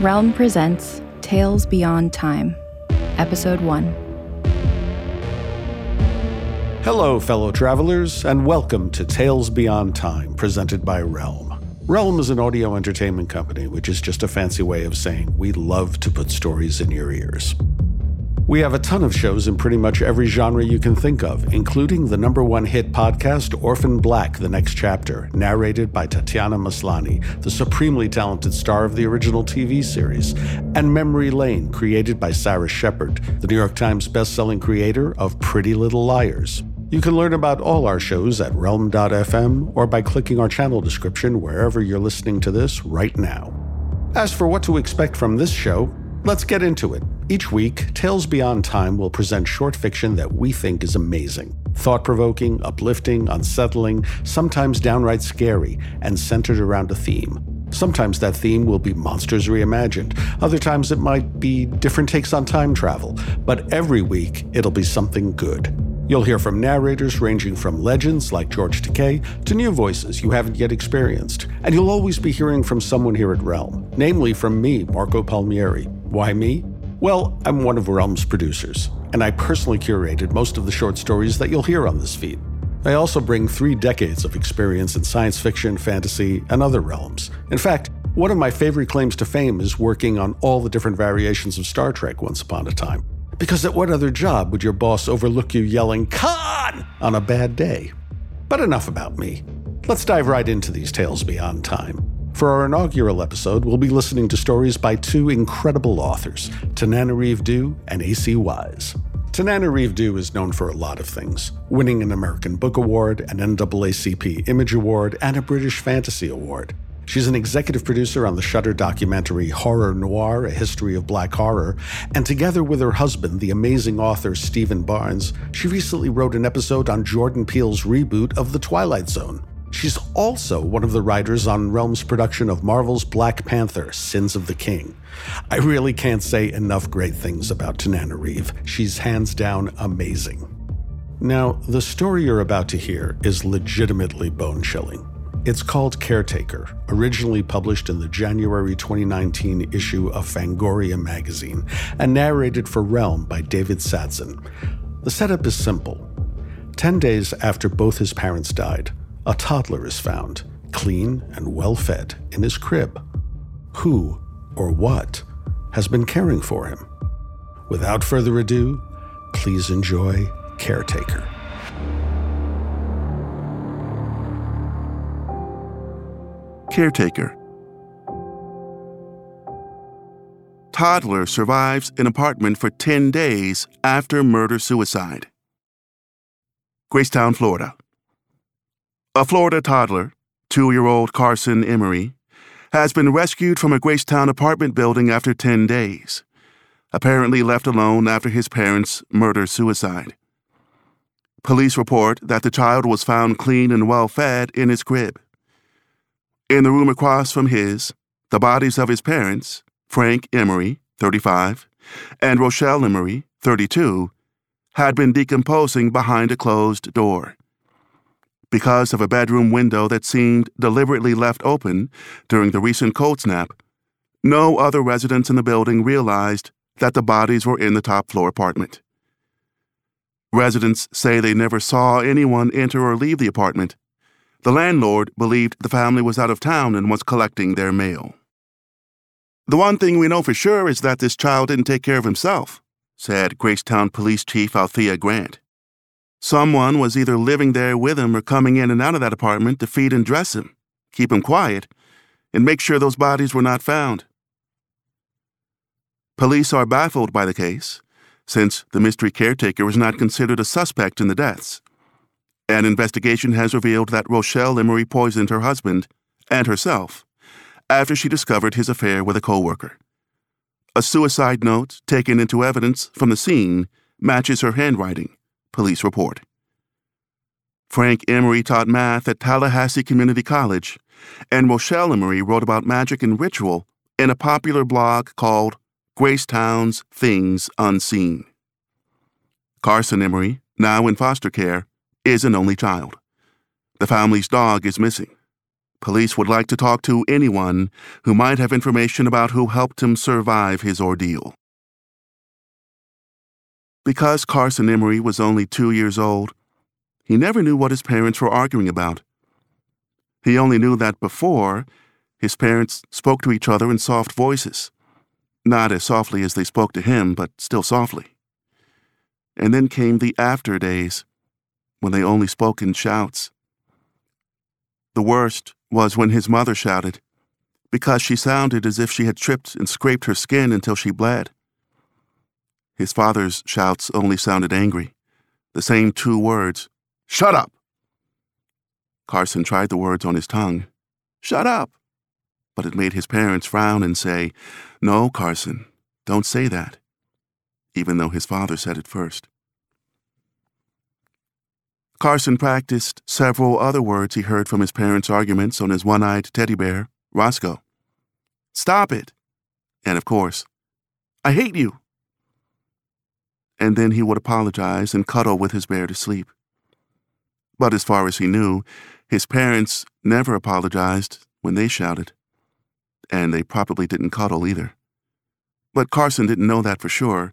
Realm presents Tales Beyond Time, Episode 1. Hello, fellow travelers, and welcome to Tales Beyond Time, presented by Realm. Realm is an audio entertainment company, which is just a fancy way of saying we love to put stories in your ears. We have a ton of shows in pretty much every genre you can think of, including the number one hit podcast Orphan Black The Next Chapter, narrated by Tatiana Maslany, the supremely talented star of the original TV series, and Memory Lane, created by Sara Shepard, the New York Times bestselling creator of Pretty Little Liars. You can learn about all our shows at realm.fm or by clicking our channel description wherever you're listening to this right now. As for what to expect from this show, let's get into it. Each week, Tales Beyond Time will present short fiction that we think is amazing, thought provoking, uplifting, unsettling, sometimes downright scary, and centered around a theme. Sometimes that theme will be monsters reimagined, other times it might be different takes on time travel, but every week it'll be something good. You'll hear from narrators ranging from legends like George Takei to new voices you haven't yet experienced. And you'll always be hearing from someone here at Realm, namely from me, Marco Palmieri. Why me? Well, I'm one of Realm's producers, and I personally curated most of the short stories that you'll hear on this feed. I also bring three decades of experience in science fiction, fantasy, and other realms. In fact, one of my favorite claims to fame is working on all the different variations of Star Trek once upon a time. Because at what other job would your boss overlook you yelling, Khan! on a bad day? But enough about me. Let's dive right into these tales beyond time. For our inaugural episode, we'll be listening to stories by two incredible authors, Tananarive Due and A.C. Wise. Tananarive Due is known for a lot of things, winning an American Book Award, an NAACP Image Award, and a British Fantasy Award. She's an executive producer on the Shudder documentary Horror Noir, A History of Black Horror, and together with her husband, the amazing author Steven Barnes, she recently wrote an episode on Jordan Peele's reboot of The Twilight Zone. She's also one of the writers on Realm's production of Marvel's Black Panther, Sins of the King. I really can't say enough great things about Tananarive. She's hands down amazing. Now, the story you're about to hear is legitimately bone chilling. It's called Caretaker, originally published in the January 2019 issue of Fangoria magazine and narrated for Realm by David Satzin. The setup is simple. Ten days after both his parents died, a toddler is found, clean and well fed, in his crib. Who or what has been caring for him? Without further ado, please enjoy Caretaker. Caretaker. Toddler survives in apartment for 10 days after murder suicide. Gracetown, Florida. A Florida toddler, two year old Carson Emery, has been rescued from a Gracetown apartment building after 10 days, apparently left alone after his parents' murder suicide. Police report that the child was found clean and well fed in his crib. In the room across from his, the bodies of his parents, Frank Emery, 35, and Rochelle Emery, 32, had been decomposing behind a closed door. Because of a bedroom window that seemed deliberately left open during the recent cold snap, no other residents in the building realized that the bodies were in the top floor apartment. Residents say they never saw anyone enter or leave the apartment, The landlord believed the family was out of town and was collecting their mail. The one thing we know for sure is that this child didn't take care of himself, said Gracetown Police Chief Althea Grant. Someone was either living there with him or coming in and out of that apartment to feed and dress him, keep him quiet, and make sure those bodies were not found. Police are baffled by the case, since the mystery caretaker was not considered a suspect in the deaths. An investigation has revealed that Rochelle Emery poisoned her husband and herself after she discovered his affair with a coworker. A suicide note taken into evidence from the scene matches her handwriting, police report. Frank Emery taught math at Tallahassee Community College, and Rochelle Emery wrote about magic and ritual in a popular blog called Gracetown's Things Unseen. Carson Emery, now in foster care, is an only child. The family's dog is missing. Police would like to talk to anyone who might have information about who helped him survive his ordeal. Because Carson Emery was only two years old, he never knew what his parents were arguing about. He only knew that before, his parents spoke to each other in soft voices. Not as softly as they spoke to him, but still softly. And then came the after days, when they only spoke in shouts. The worst was when his mother shouted, because she sounded as if she had tripped and scraped her skin until she bled. His father's shouts only sounded angry, the same two words Shut up! Carson tried the words on his tongue Shut up! But it made his parents frown and say, No, Carson, don't say that, even though his father said it first. Carson practiced several other words he heard from his parents' arguments on his one eyed teddy bear, Roscoe. Stop it! And of course, I hate you! And then he would apologize and cuddle with his bear to sleep. But as far as he knew, his parents never apologized when they shouted. And they probably didn't cuddle either. But Carson didn't know that for sure,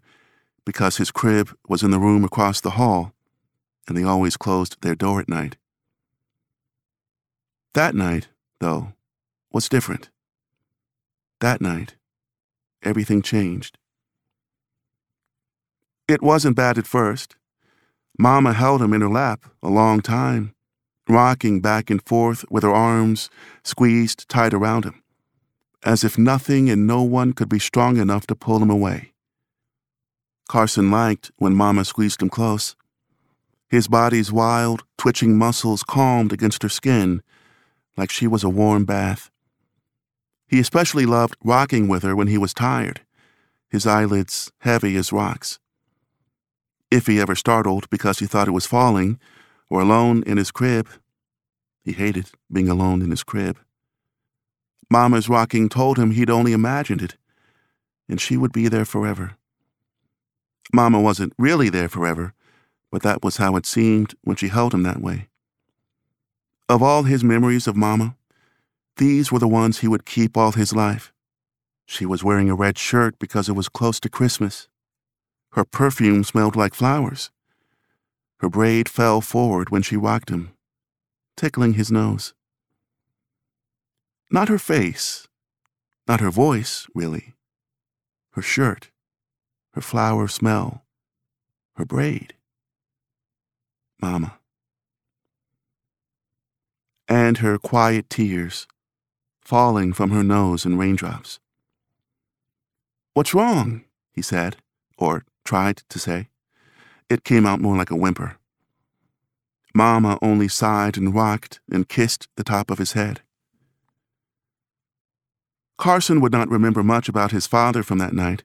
because his crib was in the room across the hall and they always closed their door at night. That night, though, was different. That night, everything changed. It wasn't bad at first. Mama held him in her lap a long time, rocking back and forth with her arms squeezed tight around him, as if nothing and no one could be strong enough to pull him away. Carson liked when Mama squeezed him close his body's wild, twitching muscles calmed against her skin, like she was a warm bath. He especially loved rocking with her when he was tired, his eyelids heavy as rocks. If he ever startled because he thought it was falling, or alone in his crib, he hated being alone in his crib. Mama's rocking told him he'd only imagined it, and she would be there forever. Mama wasn't really there forever but that was how it seemed when she held him that way. Of all his memories of Mama, these were the ones he would keep all his life. She was wearing a red shirt because it was close to Christmas. Her perfume smelled like flowers. Her braid fell forward when she rocked him, tickling his nose. Not her face, not her voice, really. Her shirt, her flower smell, her braid. Mama. And her quiet tears falling from her nose in raindrops. What's wrong? he said, or tried to say. It came out more like a whimper. Mama only sighed and rocked and kissed the top of his head. Carson would not remember much about his father from that night.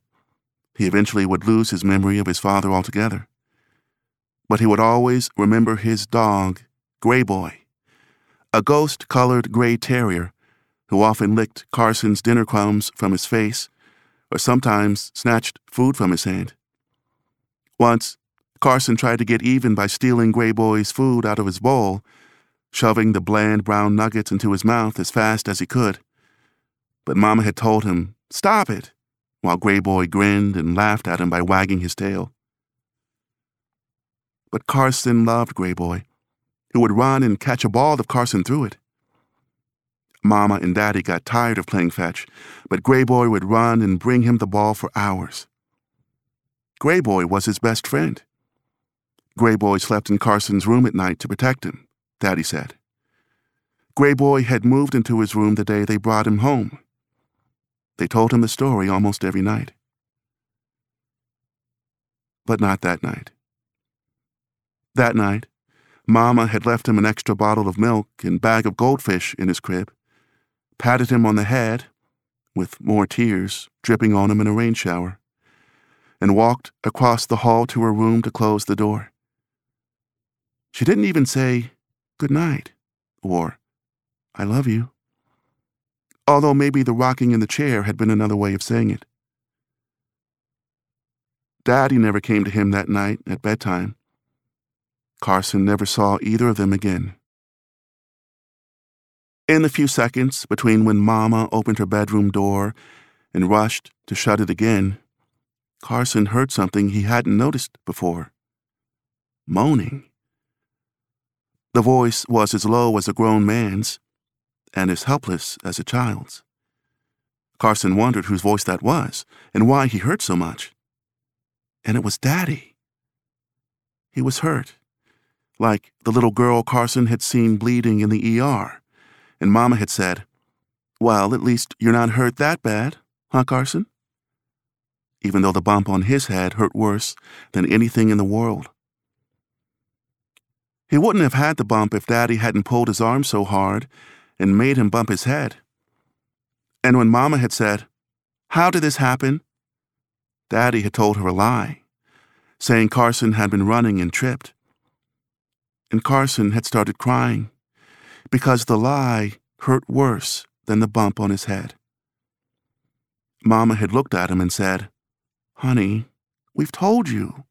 He eventually would lose his memory of his father altogether but he would always remember his dog, Gray Boy, a ghost colored gray terrier who often licked Carson's dinner crumbs from his face or sometimes snatched food from his hand. Once, Carson tried to get even by stealing Gray Boy's food out of his bowl, shoving the bland brown nuggets into his mouth as fast as he could. But Mama had told him, Stop it, while Gray Boy grinned and laughed at him by wagging his tail but Carson loved Gray Boy, who would run and catch a ball if Carson threw it. Mama and Daddy got tired of playing fetch, but Gray Boy would run and bring him the ball for hours. Gray Boy was his best friend. Gray Boy slept in Carson's room at night to protect him, Daddy said. Gray Boy had moved into his room the day they brought him home. They told him the story almost every night. But not that night. That night, Mama had left him an extra bottle of milk and bag of goldfish in his crib, patted him on the head, with more tears dripping on him in a rain shower, and walked across the hall to her room to close the door. She didn't even say, Good night, or I love you although maybe the rocking in the chair had been another way of saying it. Daddy never came to him that night at bedtime. Carson never saw either of them again. In the few seconds between when Mama opened her bedroom door and rushed to shut it again, Carson heard something he hadn't noticed before moaning. The voice was as low as a grown man's, and as helpless as a child's. Carson wondered whose voice that was and why he hurt so much. And it was Daddy. He was hurt, like the little girl Carson had seen bleeding in the ER, and Mama had said, Well, at least you're not hurt that bad, huh, Carson? Even though the bump on his head hurt worse than anything in the world. He wouldn't have had the bump if Daddy hadn't pulled his arm so hard and made him bump his head. And when Mama had said, How did this happen? Daddy had told her a lie, saying Carson had been running and tripped. And Carson had started crying because the lie hurt worse than the bump on his head. Mama had looked at him and said, Honey, we've told you,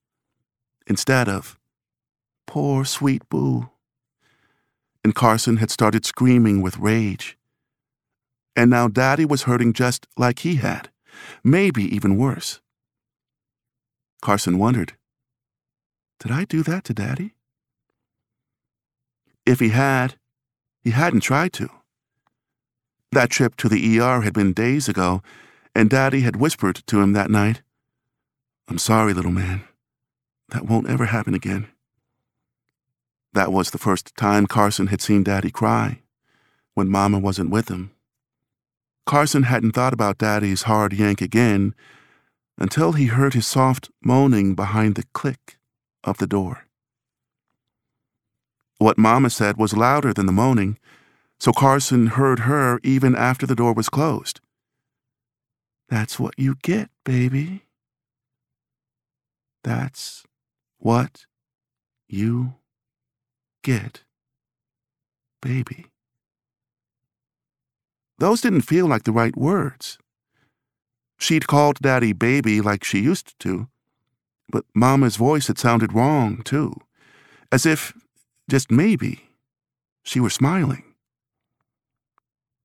instead of, Poor sweet Boo and Carson had started screaming with rage. And now Daddy was hurting just like he had, maybe even worse. Carson wondered, Did I do that to Daddy? If he had, he hadn't tried to. That trip to the ER had been days ago, and Daddy had whispered to him that night, I'm sorry, little man. That won't ever happen again. That was the first time Carson had seen Daddy cry, when Mama wasn't with him. Carson hadn't thought about Daddy's hard yank again until he heard his soft moaning behind the click of the door. What Mama said was louder than the moaning, so Carson heard her even after the door was closed. That's what you get, baby. That's what you get baby. Those didn't feel like the right words. She'd called Daddy baby like she used to, but Mama's voice had sounded wrong, too, as if, just maybe, she were smiling.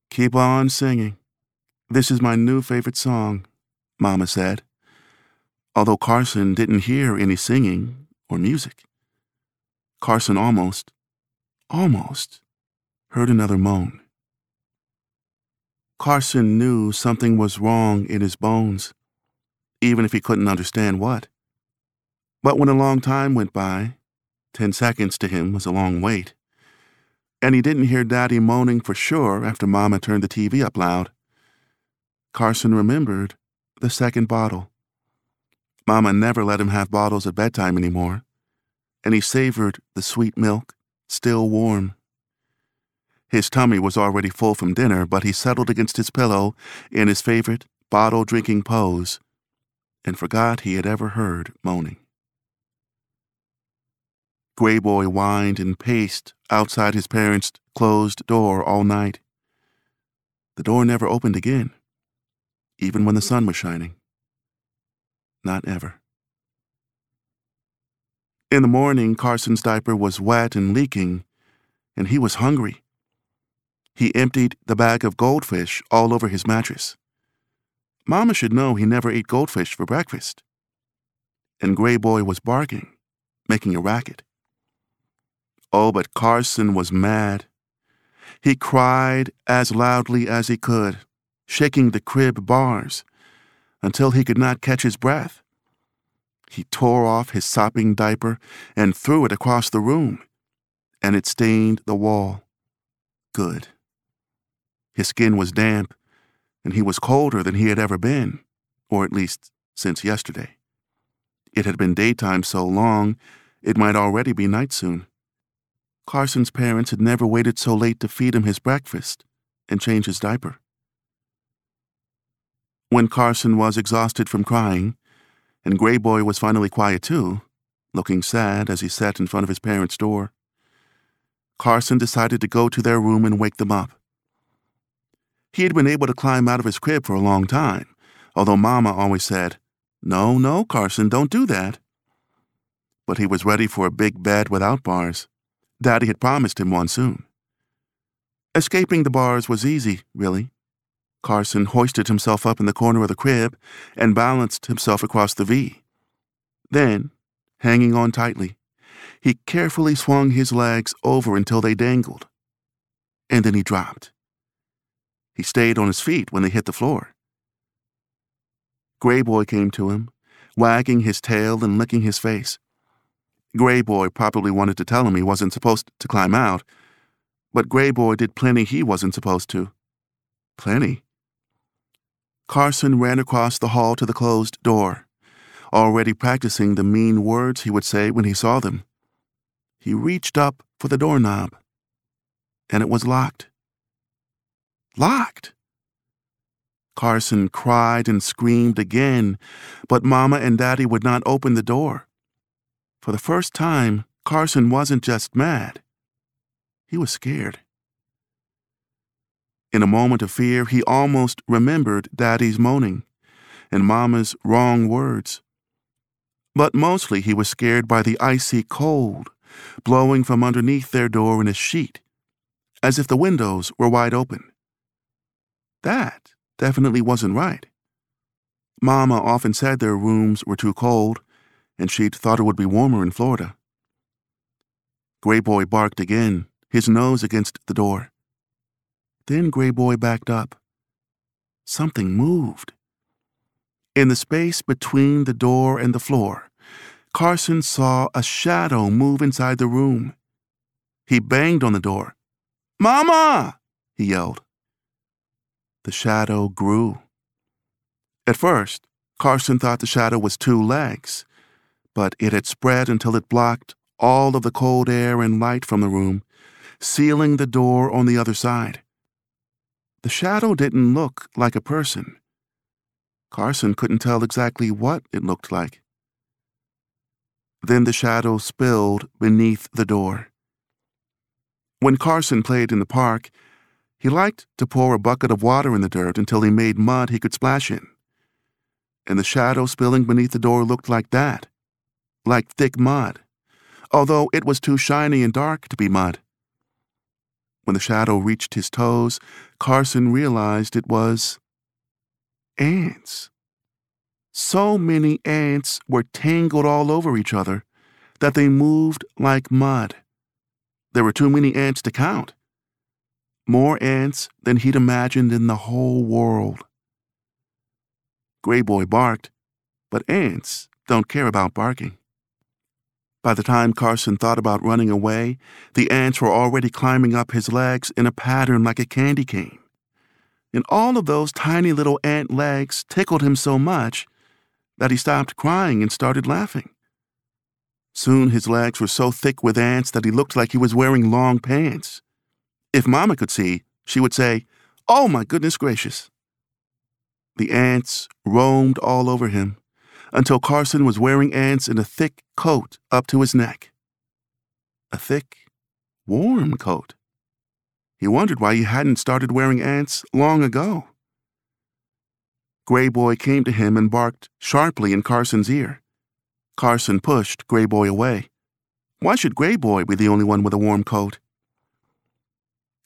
Keep on singing. This is my new favorite song, Mama said, although Carson didn't hear any singing or music. Carson almost, almost heard another moan. Carson knew something was wrong in his bones, even if he couldn't understand what. But when a long time went by, ten seconds to him was a long wait, and he didn't hear Daddy moaning for sure after Mama turned the TV up loud, Carson remembered the second bottle. Mama never let him have bottles at bedtime anymore and he savored the sweet milk, still warm. His tummy was already full from dinner, but he settled against his pillow in his favorite bottle drinking pose and forgot he had ever heard moaning. Gray Boy whined and paced outside his parents' closed door all night. The door never opened again, even when the sun was shining. Not ever. In the morning, Carson's diaper was wet and leaking, and he was hungry. He emptied the bag of goldfish all over his mattress. Mama should know he never ate goldfish for breakfast. And Gray Boy was barking, making a racket. Oh, but Carson was mad. He cried as loudly as he could, shaking the crib bars, until he could not catch his breath. He tore off his sopping diaper and threw it across the room, and it stained the wall. Good. His skin was damp, and he was colder than he had ever been, or at least since yesterday. It had been daytime so long, it might already be night soon. Carson's parents had never waited so late to feed him his breakfast and change his diaper. When Carson was exhausted from crying, and Gray Boy was finally quiet too, looking sad as he sat in front of his parents' door, Carson decided to go to their room and wake them up. He had been able to climb out of his crib for a long time, although Mama always said, No, no, Carson, don't do that. But he was ready for a big bed without bars. Daddy had promised him one soon. Escaping the bars was easy, really. Carson hoisted himself up in the corner of the crib and balanced himself across the V. Then, hanging on tightly, he carefully swung his legs over until they dangled. And then he dropped. He stayed on his feet when they hit the floor. Gray Boy came to him, wagging his tail and licking his face. Gray Boy probably wanted to tell him he wasn't supposed to climb out, but Gray Boy did plenty he wasn't supposed to. Plenty. Carson ran across the hall to the closed door, already practicing the mean words he would say when he saw them. He reached up for the doorknob, and it was locked. Locked! Carson cried and screamed again, but Mama and Daddy would not open the door. For the first time, Carson wasn't just mad, he was scared. In a moment of fear, he almost remembered Daddy's moaning and Mama's wrong words. But mostly he was scared by the icy cold blowing from underneath their door in a sheet, as if the windows were wide open. That definitely wasn't right. Mama often said their rooms were too cold, and she'd thought it would be warmer in Florida. Gray Boy barked again, his nose against the door. Then Gray Boy backed up. Something moved. In the space between the door and the floor, Carson saw a shadow move inside the room. He banged on the door. Mama! he yelled. The shadow grew. At first, Carson thought the shadow was two legs, but it had spread until it blocked all of the cold air and light from the room, sealing the door on the other side. The shadow didn't look like a person. Carson couldn't tell exactly what it looked like. Then the shadow spilled beneath the door. When Carson played in the park, he liked to pour a bucket of water in the dirt until he made mud he could splash in. And the shadow spilling beneath the door looked like that like thick mud, although it was too shiny and dark to be mud. When the shadow reached his toes, Carson realized it was ants. So many ants were tangled all over each other that they moved like mud. There were too many ants to count. More ants than he'd imagined in the whole world. Gray Boy barked, but ants don't care about barking. By the time Carson thought about running away, the ants were already climbing up his legs in a pattern like a candy cane. And all of those tiny little ant legs tickled him so much that he stopped crying and started laughing. Soon his legs were so thick with ants that he looked like he was wearing long pants. If Mama could see, she would say, Oh my goodness gracious. The ants roamed all over him until Carson was wearing ants in a thick coat up to his neck. A thick, warm coat. He wondered why he hadn't started wearing ants long ago. Gray Boy came to him and barked sharply in Carson's ear. Carson pushed Gray Boy away. Why should Gray Boy be the only one with a warm coat?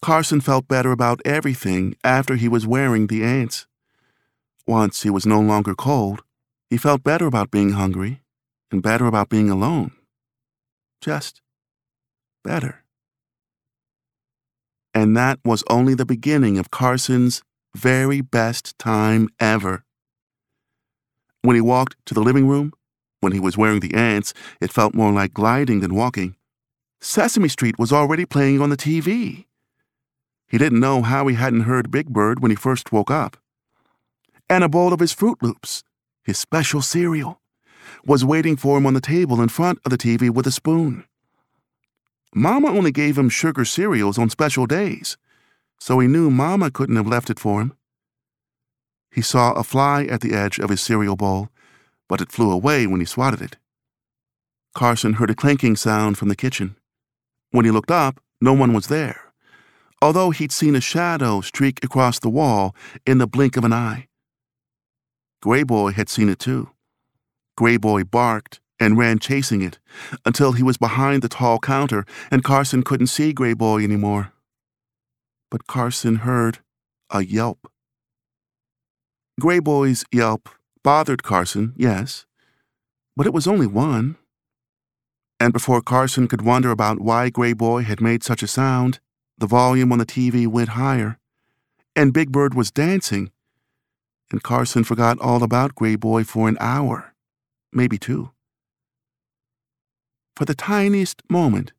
Carson felt better about everything after he was wearing the ants. Once he was no longer cold, he felt better about being hungry and better about being alone. Just better. And that was only the beginning of Carson's very best time ever. When he walked to the living room, when he was wearing the ants, it felt more like gliding than walking. Sesame Street was already playing on the TV. He didn't know how he hadn't heard Big Bird when he first woke up. And a bowl of his Froot Loops, his special cereal, was waiting for him on the table in front of the TV with a spoon. Mama only gave him sugar cereals on special days, so he knew Mama couldn't have left it for him. He saw a fly at the edge of his cereal bowl, but it flew away when he swatted it. Carson heard a clanking sound from the kitchen. When he looked up, no one was there, although he'd seen a shadow streak across the wall in the blink of an eye. Gray Boy had seen it too. Gray Boy barked and ran chasing it until he was behind the tall counter and Carson couldn't see Gray Boy anymore. But Carson heard a yelp. Gray Boy's yelp bothered Carson, yes, but it was only one. And before Carson could wonder about why Gray Boy had made such a sound, the volume on the TV went higher, and Big Bird was dancing, and Carson forgot all about Gray Boy for an hour, maybe two. For the tiniest moment,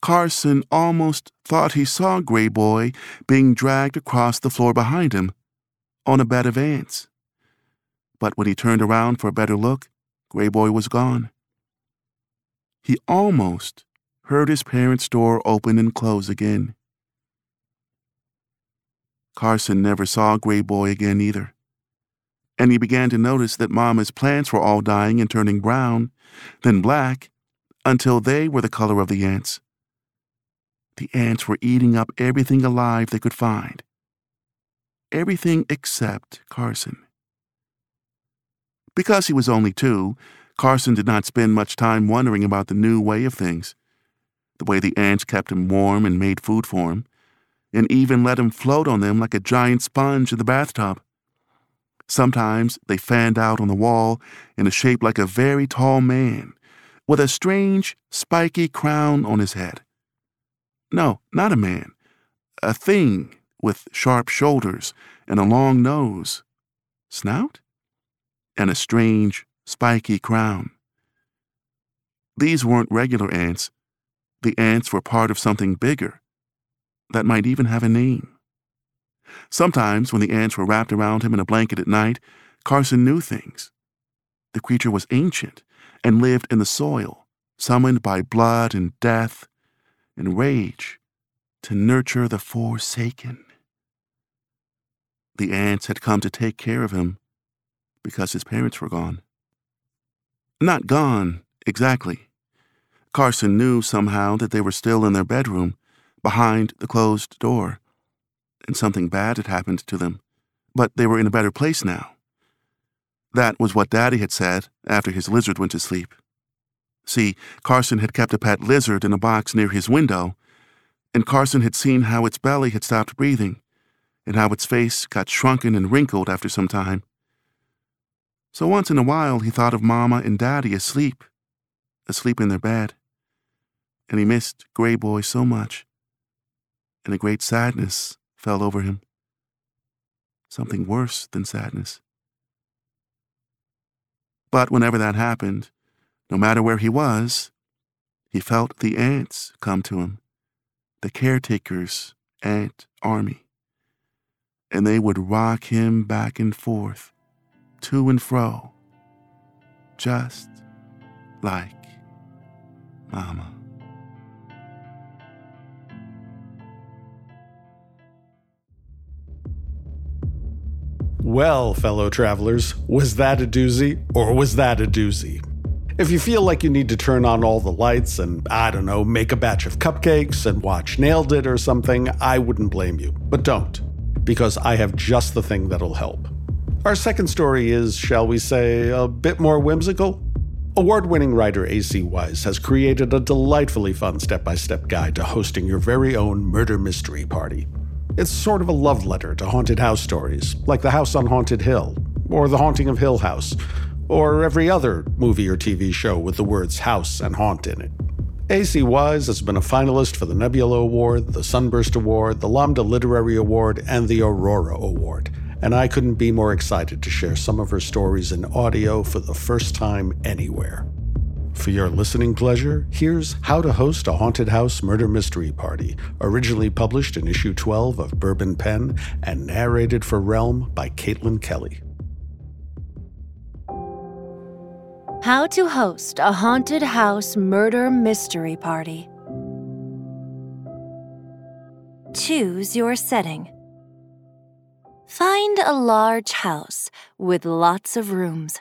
Carson almost thought he saw Gray Boy being dragged across the floor behind him on a bed of ants. But when he turned around for a better look, Gray Boy was gone. He almost heard his parents' door open and close again. Carson never saw Gray Boy again either. And he began to notice that Mama's plants were all dying and turning brown, then black, until they were the color of the ants. The ants were eating up everything alive they could find. Everything except Carson. Because he was only two, Carson did not spend much time wondering about the new way of things. The way the ants kept him warm and made food for him, and even let him float on them like a giant sponge in the bathtub. Sometimes they fanned out on the wall in a shape like a very tall man, with a strange, spiky crown on his head. No, not a man, a thing with sharp shoulders and a long nose. Snout? And a strange, spiky crown. These weren't regular ants. The ants were part of something bigger that might even have a name. Sometimes, when the ants were wrapped around him in a blanket at night, Carson knew things. The creature was ancient and lived in the soil, summoned by blood and death and rage to nurture the forsaken. The ants had come to take care of him because his parents were gone. Not gone, exactly. Carson knew somehow that they were still in their bedroom, behind the closed door, and something bad had happened to them, but they were in a better place now. That was what Daddy had said after his lizard went to sleep. See, Carson had kept a pet lizard in a box near his window, and Carson had seen how its belly had stopped breathing, and how its face got shrunken and wrinkled after some time. So once in a while he thought of Mama and Daddy asleep, asleep in their bed. And he missed Gray Boy so much. And a great sadness fell over him. Something worse than sadness. But whenever that happened, no matter where he was, he felt the ants come to him, the caretaker's ant army. And they would rock him back and forth to and fro, just like Mama. Well, fellow travelers, was that a doozy or was that a doozy? If you feel like you need to turn on all the lights and, I don't know, make a batch of cupcakes and watch Nailed It or something, I wouldn't blame you. But don't, because I have just the thing that'll help. Our second story is, shall we say, a bit more whimsical. Award winning writer A.C. Wise has created a delightfully fun step by step guide to hosting your very own murder mystery party. It's sort of a love letter to haunted house stories, like The House on Haunted Hill, or The Haunting of Hill House, or every other movie or TV show with the words house and haunt in it. AC Wise has been a finalist for the Nebula Award, the Sunburst Award, the Lambda Literary Award, and the Aurora Award. And I couldn't be more excited to share some of her stories in audio for the first time anywhere. For your listening pleasure, here's How to Host a Haunted House Murder Mystery Party, originally published in issue 12 of Bourbon Penn and narrated for Realm by Caitlin Kelly. How to host a haunted house murder mystery party. Choose your setting. Find a large house with lots of rooms.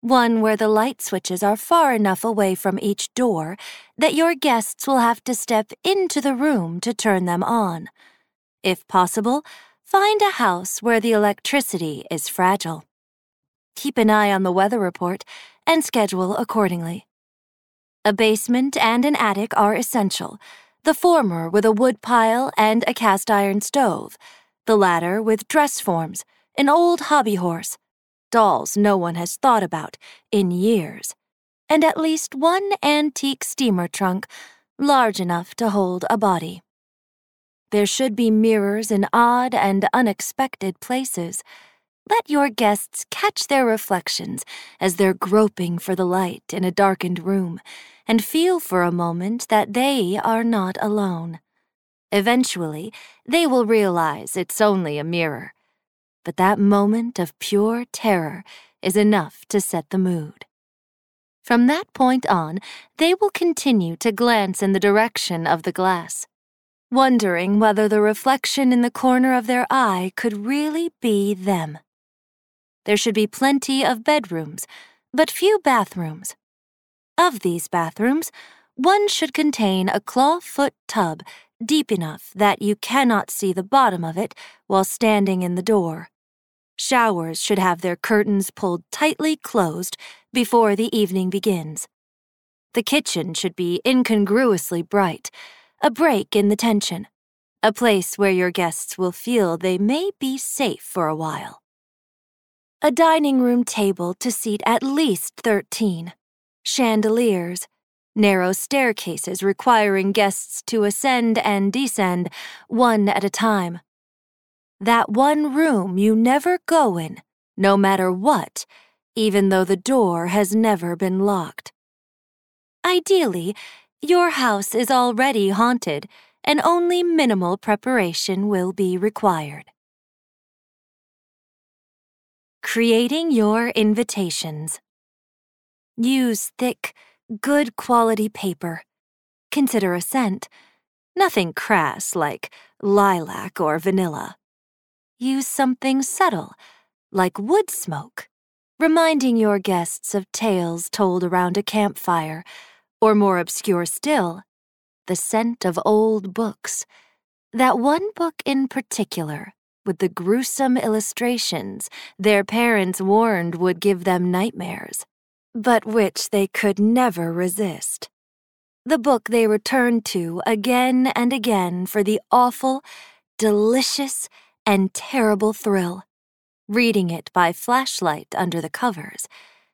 One where the light switches are far enough away from each door that your guests will have to step into the room to turn them on. If possible, find a house where the electricity is fragile. Keep an eye on the weather report and schedule accordingly. A basement and an attic are essential, the former with a wood pile and a cast iron stove, the latter with dress forms, an old hobby horse, dolls no one has thought about in years, and at least one antique steamer trunk large enough to hold a body. There should be mirrors in odd and unexpected places let your guests catch their reflections as they're groping for the light in a darkened room and feel for a moment that they are not alone. Eventually, they will realize it's only a mirror. But that moment of pure terror is enough to set the mood. From that point on, they will continue to glance in the direction of the glass, wondering whether the reflection in the corner of their eye could really be them. There should be plenty of bedrooms, but few bathrooms. Of these bathrooms, one should contain a claw-foot tub deep enough that you cannot see the bottom of it while standing in the door. Showers should have their curtains pulled tightly closed before the evening begins. The kitchen should be incongruously bright, a break in the tension, a place where your guests will feel they may be safe for a while a dining room table to seat at least 13, chandeliers, narrow staircases requiring guests to ascend and descend one at a time. That one room you never go in, no matter what, even though the door has never been locked. Ideally, your house is already haunted and only minimal preparation will be required. Creating your invitations. Use thick, good quality paper. Consider a scent. Nothing crass like lilac or vanilla. Use something subtle, like wood smoke, reminding your guests of tales told around a campfire, or more obscure still, the scent of old books. That one book in particular with the gruesome illustrations their parents warned would give them nightmares, but which they could never resist. The book they returned to again and again for the awful, delicious, and terrible thrill, reading it by flashlight under the covers,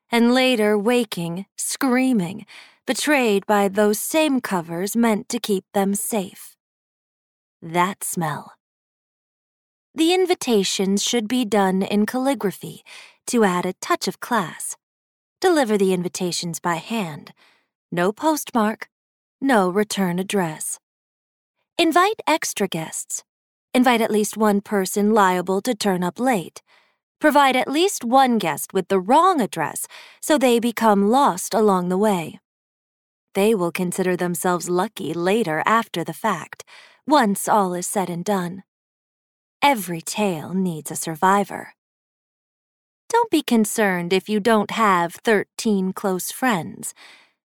and later waking, screaming, betrayed by those same covers meant to keep them safe. That smell the invitations should be done in calligraphy to add a touch of class. Deliver the invitations by hand. No postmark, no return address. Invite extra guests. Invite at least one person liable to turn up late. Provide at least one guest with the wrong address so they become lost along the way. They will consider themselves lucky later after the fact, once all is said and done. Every tale needs a survivor. Don't be concerned if you don't have 13 close friends.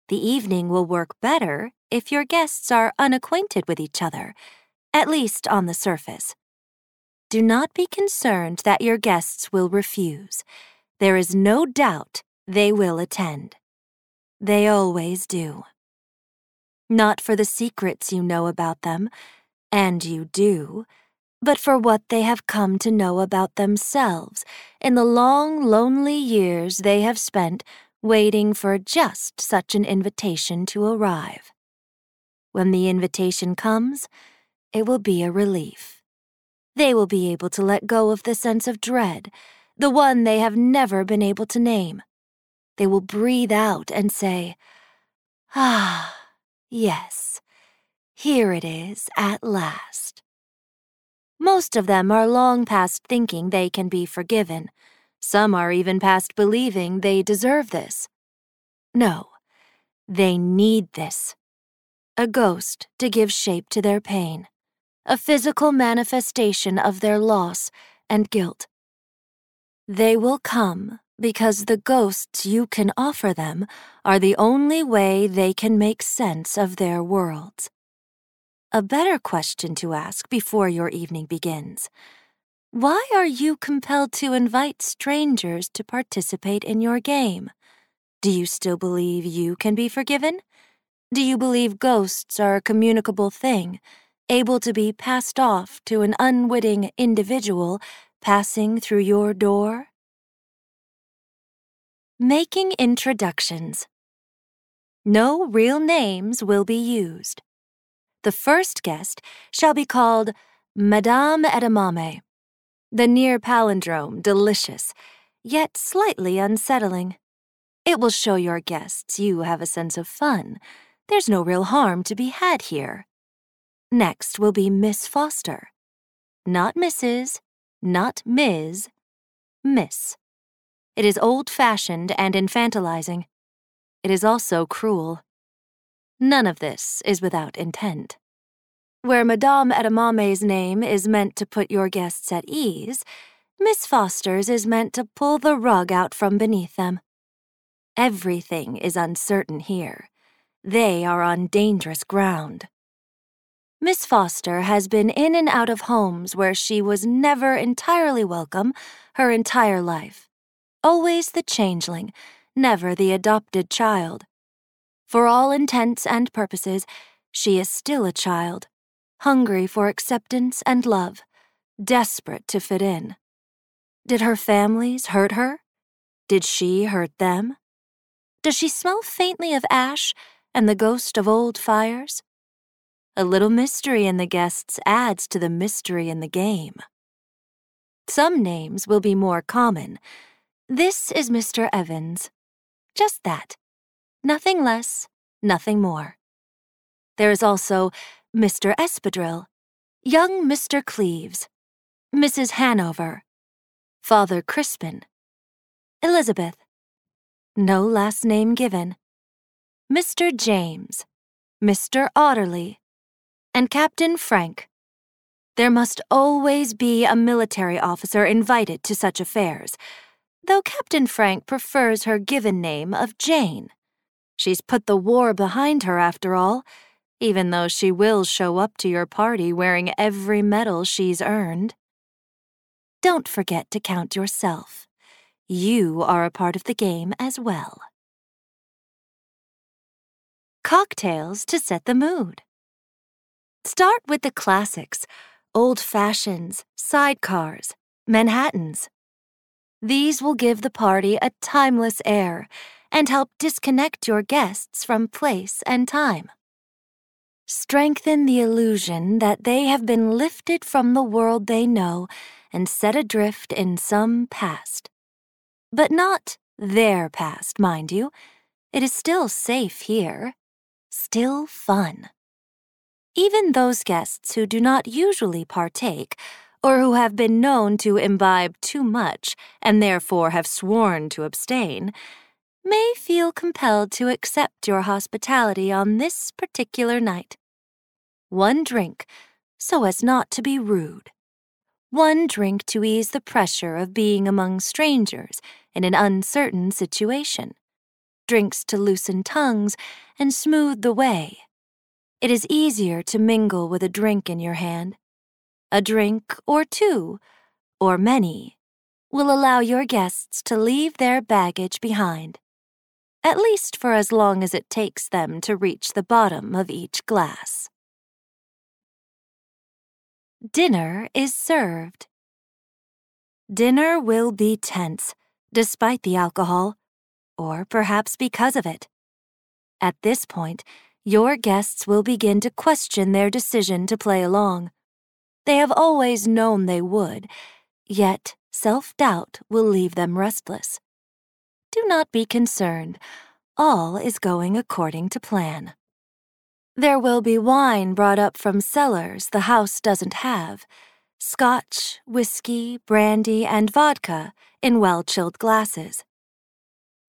The evening will work better if your guests are unacquainted with each other, at least on the surface. Do not be concerned that your guests will refuse. There is no doubt they will attend. They always do. Not for the secrets you know about them, and you do but for what they have come to know about themselves in the long, lonely years they have spent waiting for just such an invitation to arrive. When the invitation comes, it will be a relief. They will be able to let go of the sense of dread, the one they have never been able to name. They will breathe out and say, Ah, yes, here it is at last. Most of them are long past thinking they can be forgiven. Some are even past believing they deserve this. No, they need this. A ghost to give shape to their pain, a physical manifestation of their loss and guilt. They will come because the ghosts you can offer them are the only way they can make sense of their worlds. A better question to ask before your evening begins Why are you compelled to invite strangers to participate in your game? Do you still believe you can be forgiven? Do you believe ghosts are a communicable thing, able to be passed off to an unwitting individual passing through your door? Making introductions. No real names will be used. The first guest shall be called Madame Edamame. The near palindrome delicious, yet slightly unsettling. It will show your guests you have a sense of fun. There's no real harm to be had here. Next will be Miss Foster. Not Mrs., not Ms., Miss. It is old fashioned and infantilizing. It is also cruel. None of this is without intent. Where Madame Edamame's name is meant to put your guests at ease, Miss Foster's is meant to pull the rug out from beneath them. Everything is uncertain here. They are on dangerous ground. Miss Foster has been in and out of homes where she was never entirely welcome her entire life always the changeling, never the adopted child. For all intents and purposes, she is still a child, hungry for acceptance and love, desperate to fit in. Did her families hurt her? Did she hurt them? Does she smell faintly of ash and the ghost of old fires? A little mystery in the guests adds to the mystery in the game. Some names will be more common, this is Mr. Evans. Just that. Nothing less, nothing more. There is also Mr. Espadrille, young Mr. Cleves, Mrs. Hanover, Father Crispin, Elizabeth, no last name given, Mr. James, Mr. Otterly, and Captain Frank. There must always be a military officer invited to such affairs though Captain Frank prefers her given name of Jane. She's put the war behind her after all, even though she will show up to your party wearing every medal she's earned. Don't forget to count yourself. You are a part of the game as well. Cocktails to set the mood. Start with the classics old fashions, sidecars, Manhattans, these will give the party a timeless air and help disconnect your guests from place and time. Strengthen the illusion that they have been lifted from the world they know and set adrift in some past. But not their past, mind you. It is still safe here, still fun. Even those guests who do not usually partake or who have been known to imbibe too much and therefore have sworn to abstain, may feel compelled to accept your hospitality on this particular night. One drink, so as not to be rude. One drink to ease the pressure of being among strangers in an uncertain situation. Drinks to loosen tongues and smooth the way. It is easier to mingle with a drink in your hand a drink or two, or many, will allow your guests to leave their baggage behind, at least for as long as it takes them to reach the bottom of each glass. Dinner is served. Dinner will be tense, despite the alcohol, or perhaps because of it. At this point, your guests will begin to question their decision to play along. They have always known they would, yet self doubt will leave them restless. Do not be concerned, all is going according to plan. There will be wine brought up from cellars the house doesn't have scotch, whiskey, brandy, and vodka in well chilled glasses.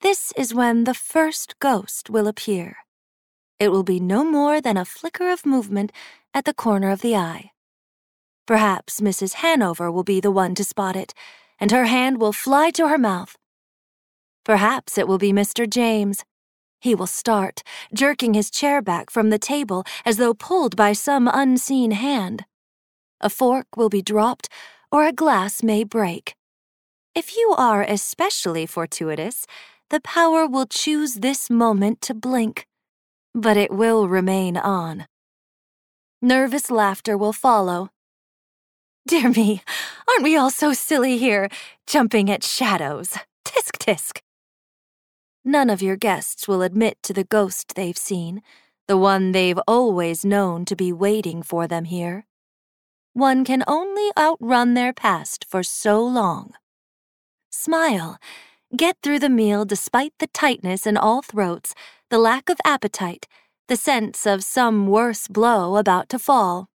This is when the first ghost will appear. It will be no more than a flicker of movement at the corner of the eye. Perhaps Mrs. Hanover will be the one to spot it, and her hand will fly to her mouth. Perhaps it will be Mr. James. He will start, jerking his chair back from the table as though pulled by some unseen hand. A fork will be dropped, or a glass may break. If you are especially fortuitous, the power will choose this moment to blink, but it will remain on. Nervous laughter will follow, Dear me, aren't we all so silly here, jumping at shadows? Tisk tisk. None of your guests will admit to the ghost they've seen, the one they've always known to be waiting for them here. One can only outrun their past for so long. Smile. Get through the meal despite the tightness in all throats, the lack of appetite, the sense of some worse blow about to fall.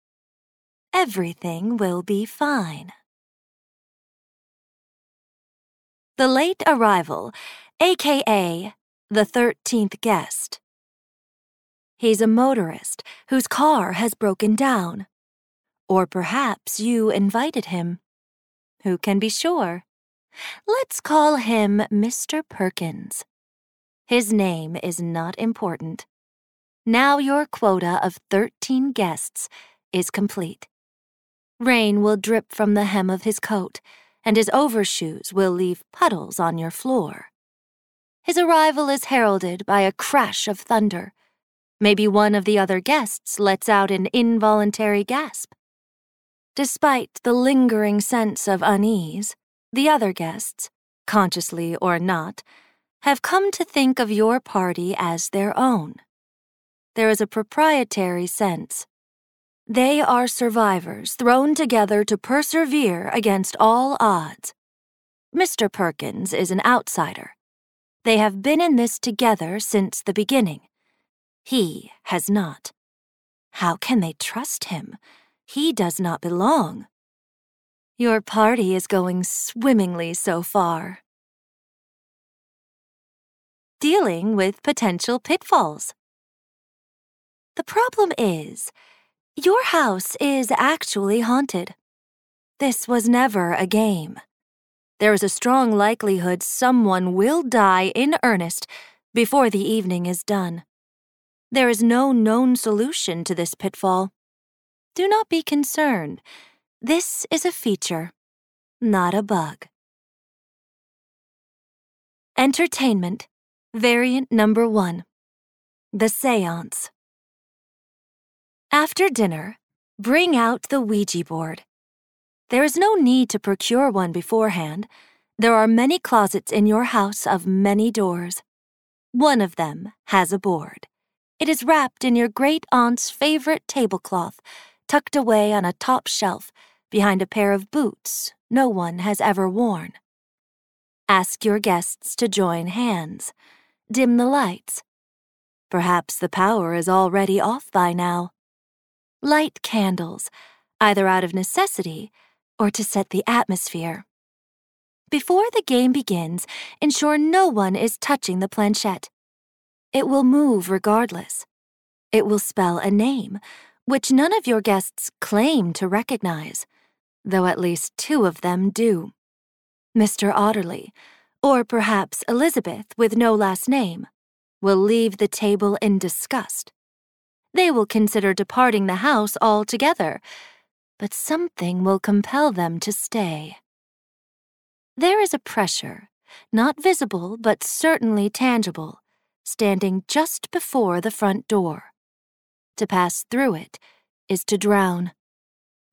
Everything will be fine. The late arrival, aka the 13th guest. He's a motorist whose car has broken down. Or perhaps you invited him. Who can be sure? Let's call him Mr. Perkins. His name is not important. Now your quota of 13 guests is complete. Rain will drip from the hem of his coat, and his overshoes will leave puddles on your floor. His arrival is heralded by a crash of thunder. Maybe one of the other guests lets out an involuntary gasp. Despite the lingering sense of unease, the other guests, consciously or not, have come to think of your party as their own. There is a proprietary sense they are survivors thrown together to persevere against all odds. Mr. Perkins is an outsider. They have been in this together since the beginning. He has not. How can they trust him? He does not belong. Your party is going swimmingly so far. Dealing with potential pitfalls. The problem is, your house is actually haunted. This was never a game. There is a strong likelihood someone will die in earnest before the evening is done. There is no known solution to this pitfall. Do not be concerned. This is a feature, not a bug. Entertainment, variant number one The Seance. After dinner, bring out the Ouija board. There is no need to procure one beforehand. There are many closets in your house of many doors. One of them has a board. It is wrapped in your great aunt's favorite tablecloth, tucked away on a top shelf behind a pair of boots no one has ever worn. Ask your guests to join hands. Dim the lights. Perhaps the power is already off by now light candles, either out of necessity or to set the atmosphere. Before the game begins, ensure no one is touching the planchette. It will move regardless. It will spell a name, which none of your guests claim to recognize, though at least two of them do. Mr. Otterly, or perhaps Elizabeth with no last name, will leave the table in disgust they will consider departing the house altogether, but something will compel them to stay. There is a pressure, not visible but certainly tangible, standing just before the front door. To pass through it is to drown.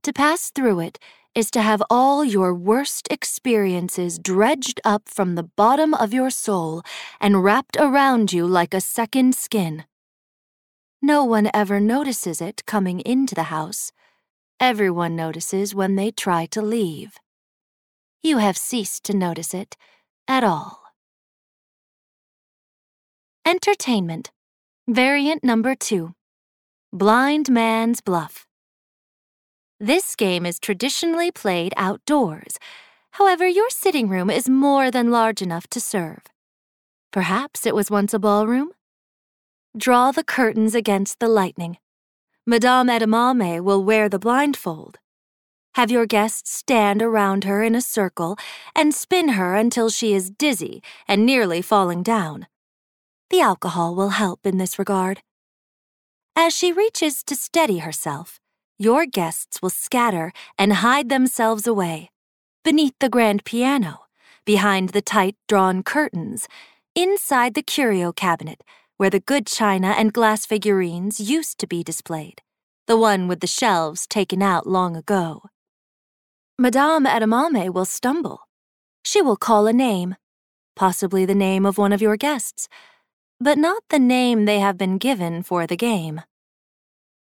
To pass through it is to have all your worst experiences dredged up from the bottom of your soul and wrapped around you like a second skin. No one ever notices it coming into the house. Everyone notices when they try to leave. You have ceased to notice it at all. Entertainment. Variant number two. Blind Man's Bluff. This game is traditionally played outdoors. However, your sitting room is more than large enough to serve. Perhaps it was once a ballroom? Draw the curtains against the lightning. Madame Edamame will wear the blindfold. Have your guests stand around her in a circle and spin her until she is dizzy and nearly falling down. The alcohol will help in this regard. As she reaches to steady herself, your guests will scatter and hide themselves away beneath the grand piano, behind the tight drawn curtains, inside the curio cabinet where the good china and glass figurines used to be displayed, the one with the shelves taken out long ago. Madame Edamame will stumble. She will call a name, possibly the name of one of your guests, but not the name they have been given for the game.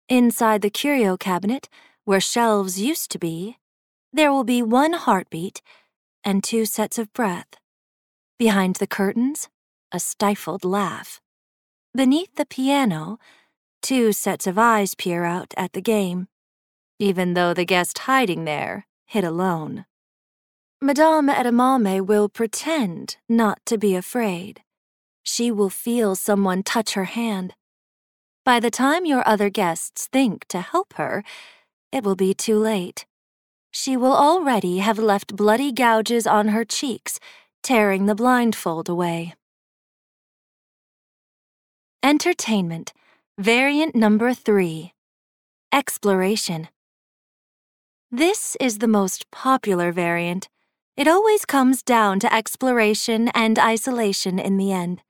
Inside the curio cabinet, where shelves used to be, there will be one heartbeat and two sets of breath. Behind the curtains, a stifled laugh. Beneath the piano, two sets of eyes peer out at the game, even though the guest hiding there hid alone. Madame Edamame will pretend not to be afraid. She will feel someone touch her hand by the time your other guests think to help her, it will be too late. She will already have left bloody gouges on her cheeks, tearing the blindfold away. Entertainment, variant number three Exploration. This is the most popular variant. It always comes down to exploration and isolation in the end.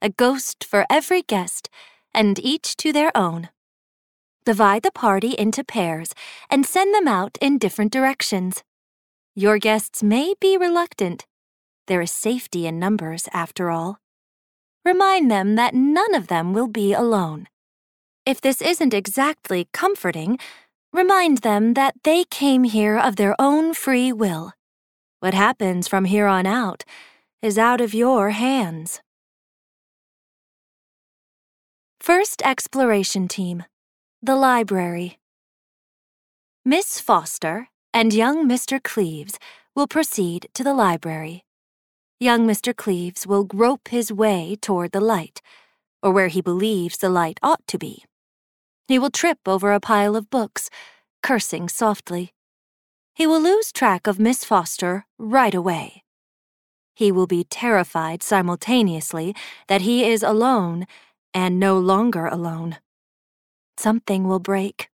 A ghost for every guest and each to their own. Divide the party into pairs and send them out in different directions. Your guests may be reluctant. There is safety in numbers, after all. Remind them that none of them will be alone. If this isn't exactly comforting, remind them that they came here of their own free will. What happens from here on out is out of your hands. First Exploration Team The Library. Miss Foster and young Mr. Cleves will proceed to the library. Young Mr. Cleves will grope his way toward the light, or where he believes the light ought to be. He will trip over a pile of books, cursing softly. He will lose track of Miss Foster right away. He will be terrified simultaneously that he is alone and no longer alone. Something will break.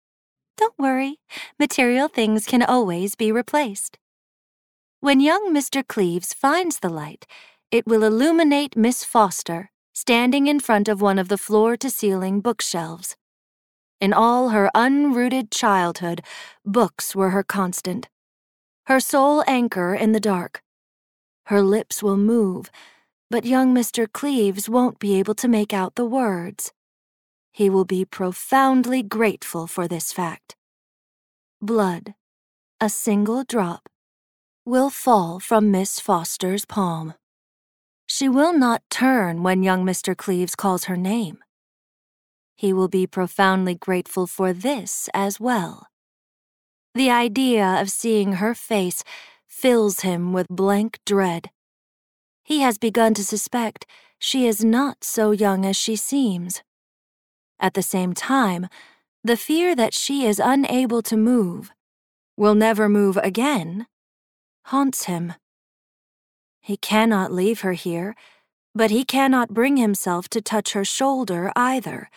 Don't worry, material things can always be replaced. When young Mr. Cleves finds the light, it will illuminate Miss Foster standing in front of one of the floor to ceiling bookshelves. In all her unrooted childhood, books were her constant, her sole anchor in the dark. Her lips will move but young Mr. Cleves won't be able to make out the words. He will be profoundly grateful for this fact. Blood, a single drop, will fall from Miss Foster's palm. She will not turn when young Mr. Cleves calls her name. He will be profoundly grateful for this as well. The idea of seeing her face fills him with blank dread he has begun to suspect she is not so young as she seems. At the same time, the fear that she is unable to move, will never move again, haunts him. He cannot leave her here, but he cannot bring himself to touch her shoulder either,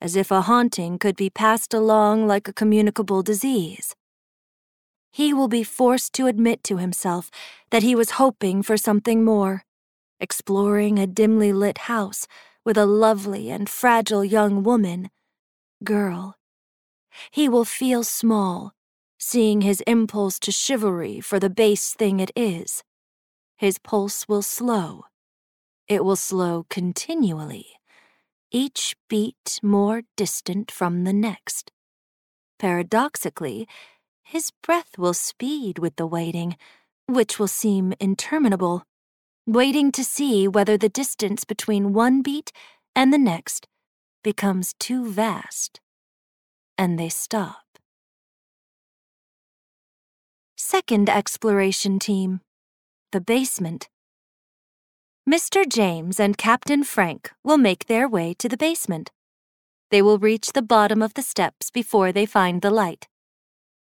as if a haunting could be passed along like a communicable disease. He will be forced to admit to himself that he was hoping for something more exploring a dimly lit house with a lovely and fragile young woman, girl. He will feel small, seeing his impulse to chivalry for the base thing it is. His pulse will slow. It will slow continually, each beat more distant from the next. Paradoxically, his breath will speed with the waiting, which will seem interminable, waiting to see whether the distance between one beat and the next becomes too vast. And they stop. Second exploration team the basement. Mr. James and Captain Frank will make their way to the basement. They will reach the bottom of the steps before they find the light.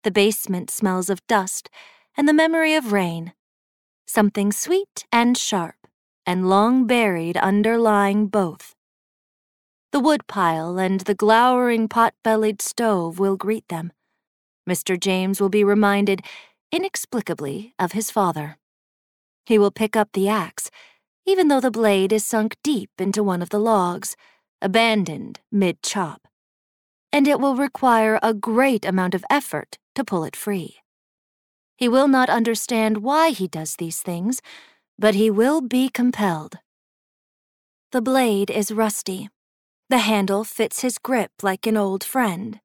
The basement smells of dust and the memory of rain. Something sweet and sharp, and long buried underlying both. The woodpile and the glowering pot bellied stove will greet them. Mr. James will be reminded, inexplicably, of his father. He will pick up the axe, even though the blade is sunk deep into one of the logs, abandoned mid chop. And it will require a great amount of effort to pull it free. He will not understand why he does these things, but he will be compelled. The blade is rusty. The handle fits his grip like an old friend.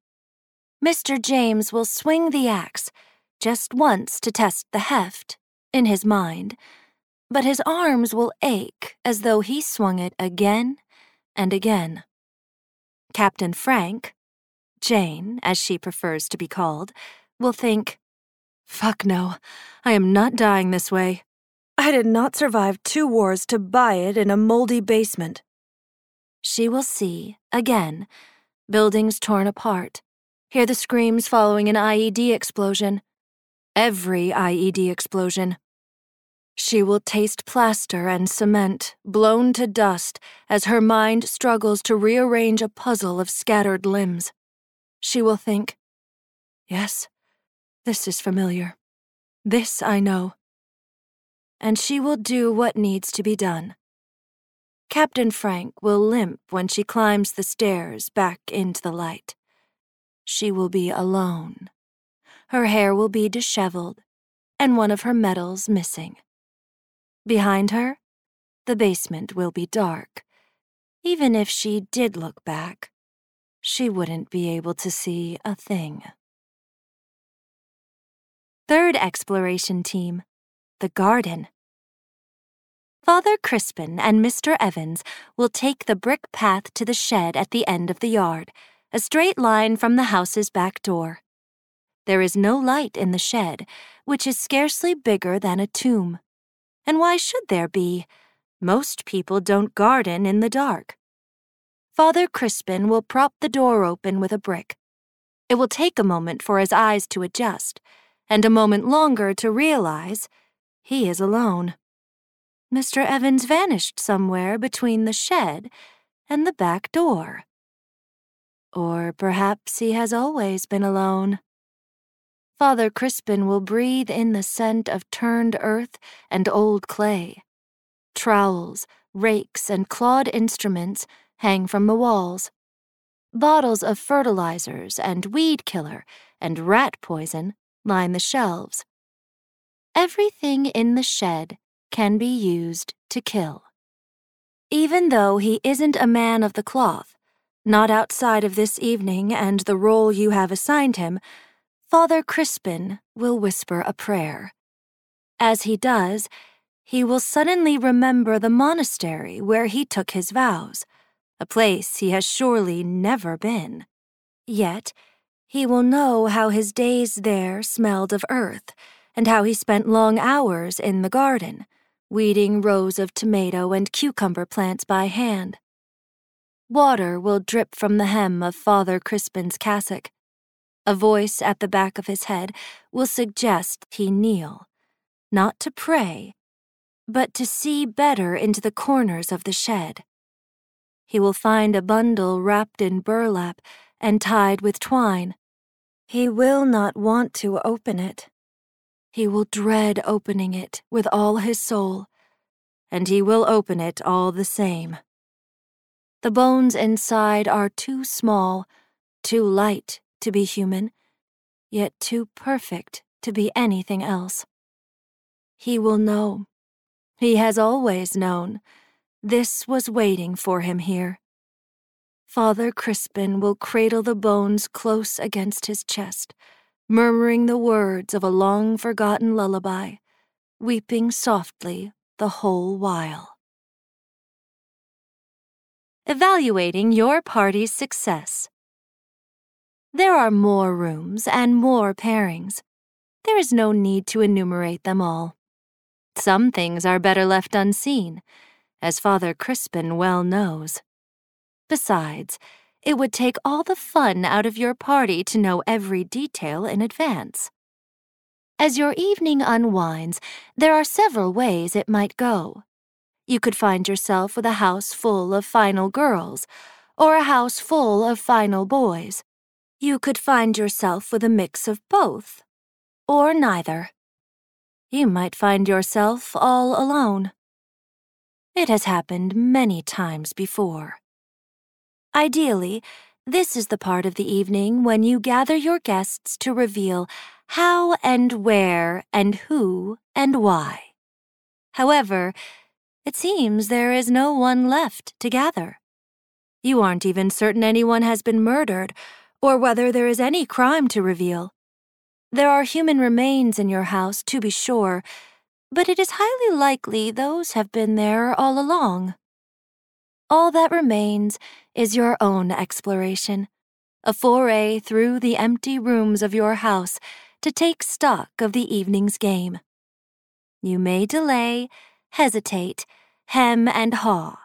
Mr. James will swing the axe just once to test the heft in his mind, but his arms will ache as though he swung it again and again. Captain Frank, Jane, as she prefers to be called, will think, Fuck no, I am not dying this way. I did not survive two wars to buy it in a moldy basement. She will see, again, buildings torn apart, hear the screams following an IED explosion. Every IED explosion. She will taste plaster and cement, blown to dust, as her mind struggles to rearrange a puzzle of scattered limbs. She will think, Yes, this is familiar. This I know. And she will do what needs to be done. Captain Frank will limp when she climbs the stairs back into the light. She will be alone. Her hair will be disheveled, and one of her medals missing. Behind her, the basement will be dark. Even if she did look back, she wouldn't be able to see a thing. Third exploration team the garden. Father Crispin and Mr. Evans will take the brick path to the shed at the end of the yard, a straight line from the house's back door. There is no light in the shed, which is scarcely bigger than a tomb. And why should there be? Most people don't garden in the dark. Father Crispin will prop the door open with a brick. It will take a moment for his eyes to adjust, and a moment longer to realize he is alone. Mr. Evans vanished somewhere between the shed and the back door. Or perhaps he has always been alone. Father Crispin will breathe in the scent of turned earth and old clay. Trowels, rakes, and clawed instruments hang from the walls. Bottles of fertilizers and weed killer and rat poison line the shelves. Everything in the shed can be used to kill. Even though he isn't a man of the cloth, not outside of this evening and the role you have assigned him, Father Crispin will whisper a prayer. As he does, he will suddenly remember the monastery where he took his vows, a place he has surely never been. Yet, he will know how his days there smelled of earth, and how he spent long hours in the garden, weeding rows of tomato and cucumber plants by hand. Water will drip from the hem of Father Crispin's cassock. A voice at the back of his head will suggest he kneel, not to pray, but to see better into the corners of the shed. He will find a bundle wrapped in burlap and tied with twine. He will not want to open it. He will dread opening it with all his soul, and he will open it all the same. The bones inside are too small, too light to be human, yet too perfect to be anything else. He will know. He has always known. This was waiting for him here. Father Crispin will cradle the bones close against his chest, murmuring the words of a long forgotten lullaby, weeping softly the whole while. Evaluating your party's success. There are more rooms and more pairings. There is no need to enumerate them all. Some things are better left unseen, as Father Crispin well knows. Besides, it would take all the fun out of your party to know every detail in advance. As your evening unwinds, there are several ways it might go. You could find yourself with a house full of final girls, or a house full of final boys. You could find yourself with a mix of both, or neither. You might find yourself all alone. It has happened many times before. Ideally, this is the part of the evening when you gather your guests to reveal how and where and who and why. However, it seems there is no one left to gather. You aren't even certain anyone has been murdered or whether there is any crime to reveal. There are human remains in your house, to be sure, but it is highly likely those have been there all along. All that remains is your own exploration, a foray through the empty rooms of your house to take stock of the evening's game. You may delay, hesitate, hem and haw,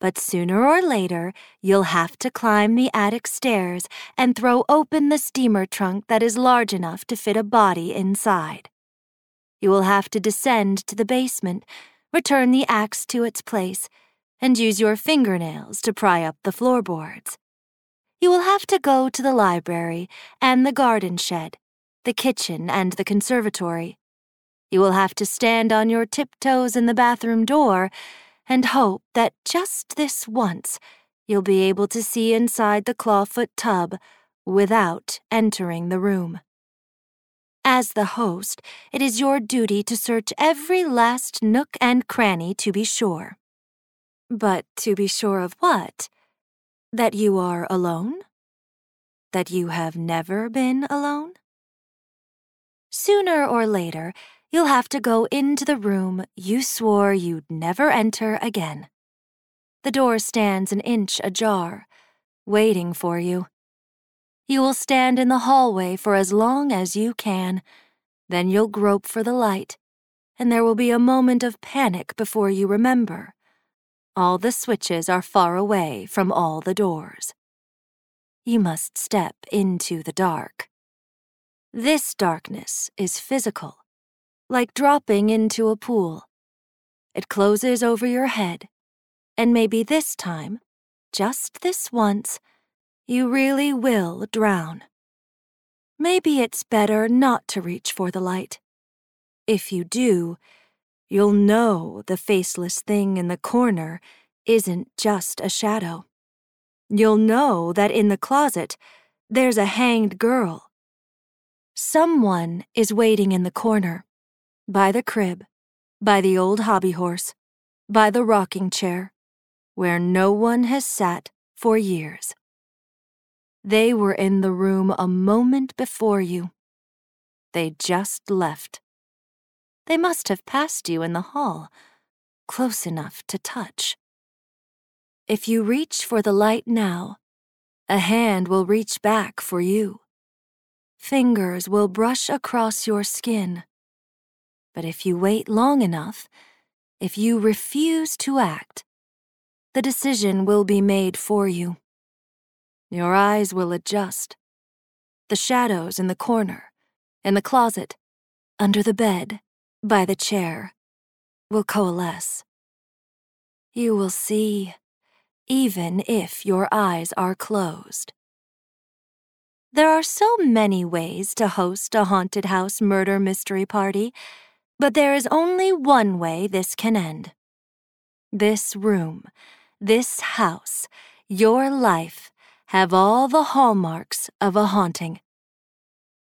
but sooner or later you'll have to climb the attic stairs and throw open the steamer trunk that is large enough to fit a body inside. You will have to descend to the basement, return the axe to its place, and use your fingernails to pry up the floorboards. You will have to go to the library and the garden shed, the kitchen and the conservatory. You will have to stand on your tiptoes in the bathroom door and hope that just this once you'll be able to see inside the clawfoot tub without entering the room. As the host, it is your duty to search every last nook and cranny to be sure. But to be sure of what? That you are alone? That you have never been alone? Sooner or later, you'll have to go into the room you swore you'd never enter again. The door stands an inch ajar, waiting for you. You will stand in the hallway for as long as you can. Then you'll grope for the light, and there will be a moment of panic before you remember. All the switches are far away from all the doors. You must step into the dark. This darkness is physical, like dropping into a pool. It closes over your head, and maybe this time, just this once, you really will drown. Maybe it's better not to reach for the light. If you do, you'll know the faceless thing in the corner isn't just a shadow. You'll know that in the closet, there's a hanged girl. Someone is waiting in the corner, by the crib, by the old hobby horse, by the rocking chair, where no one has sat for years. They were in the room a moment before you. They just left. They must have passed you in the hall, close enough to touch. If you reach for the light now, a hand will reach back for you. Fingers will brush across your skin. But if you wait long enough, if you refuse to act, the decision will be made for you. Your eyes will adjust. The shadows in the corner, in the closet, under the bed, by the chair, will coalesce. You will see, even if your eyes are closed. There are so many ways to host a haunted house murder mystery party, but there is only one way this can end. This room, this house, your life, have all the hallmarks of a haunting.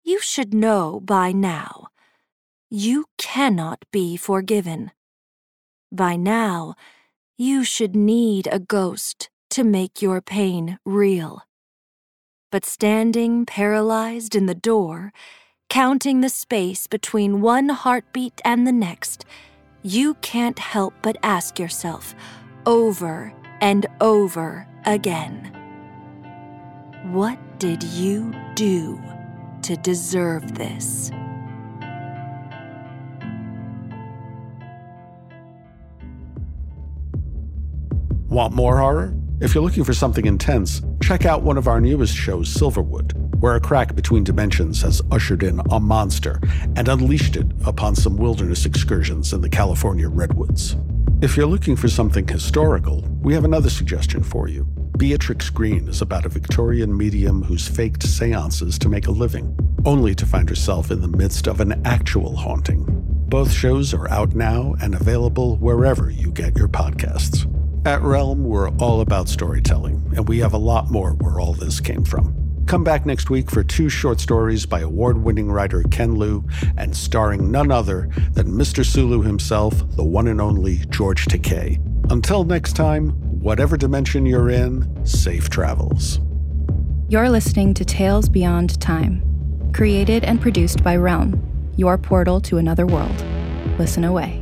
You should know by now. You cannot be forgiven. By now, you should need a ghost to make your pain real. But standing paralyzed in the door, counting the space between one heartbeat and the next, you can't help but ask yourself over and over again What did you do to deserve this? Want more horror? If you're looking for something intense, check out one of our newest shows, Silverwood, where a crack between dimensions has ushered in a monster and unleashed it upon some wilderness excursions in the California redwoods. If you're looking for something historical, we have another suggestion for you. Beatrix Greene is about a Victorian medium who's faked seances to make a living, only to find herself in the midst of an actual haunting. Both shows are out now and available wherever you get your podcasts. At Realm, we're all about storytelling, and we have a lot more where all this came from. Come back next week for two short stories by award winning writer Ken Liu and starring none other than Mr. Sulu himself, the one and only George Takei. Until next time, whatever dimension you're in, safe travels. You're listening to Tales Beyond Time, created and produced by Realm, your portal to another world. Listen away.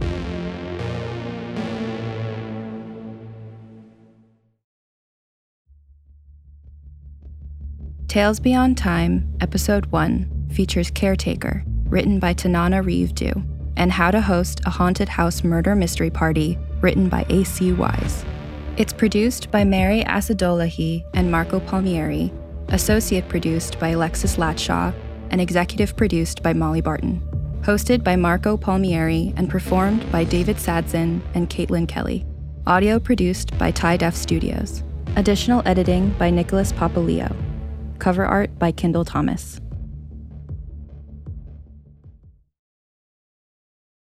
Tales Beyond Time, Episode 1, features Caretaker, written by Tananarive Due, and How to Host a Haunted House Murder Mystery Party, written by A.C. Wise. It's produced by Mary Asadolahi and Marco Palmieri, associate produced by Alexis Latshaw, and executive produced by Molly Barton. Hosted by Marco Palmieri and performed by David Sadzin and Caitlin Kelly. Audio produced by Tie Def Studios. Additional editing by Nicholas Papaleo. Cover art by Kendall Thomas.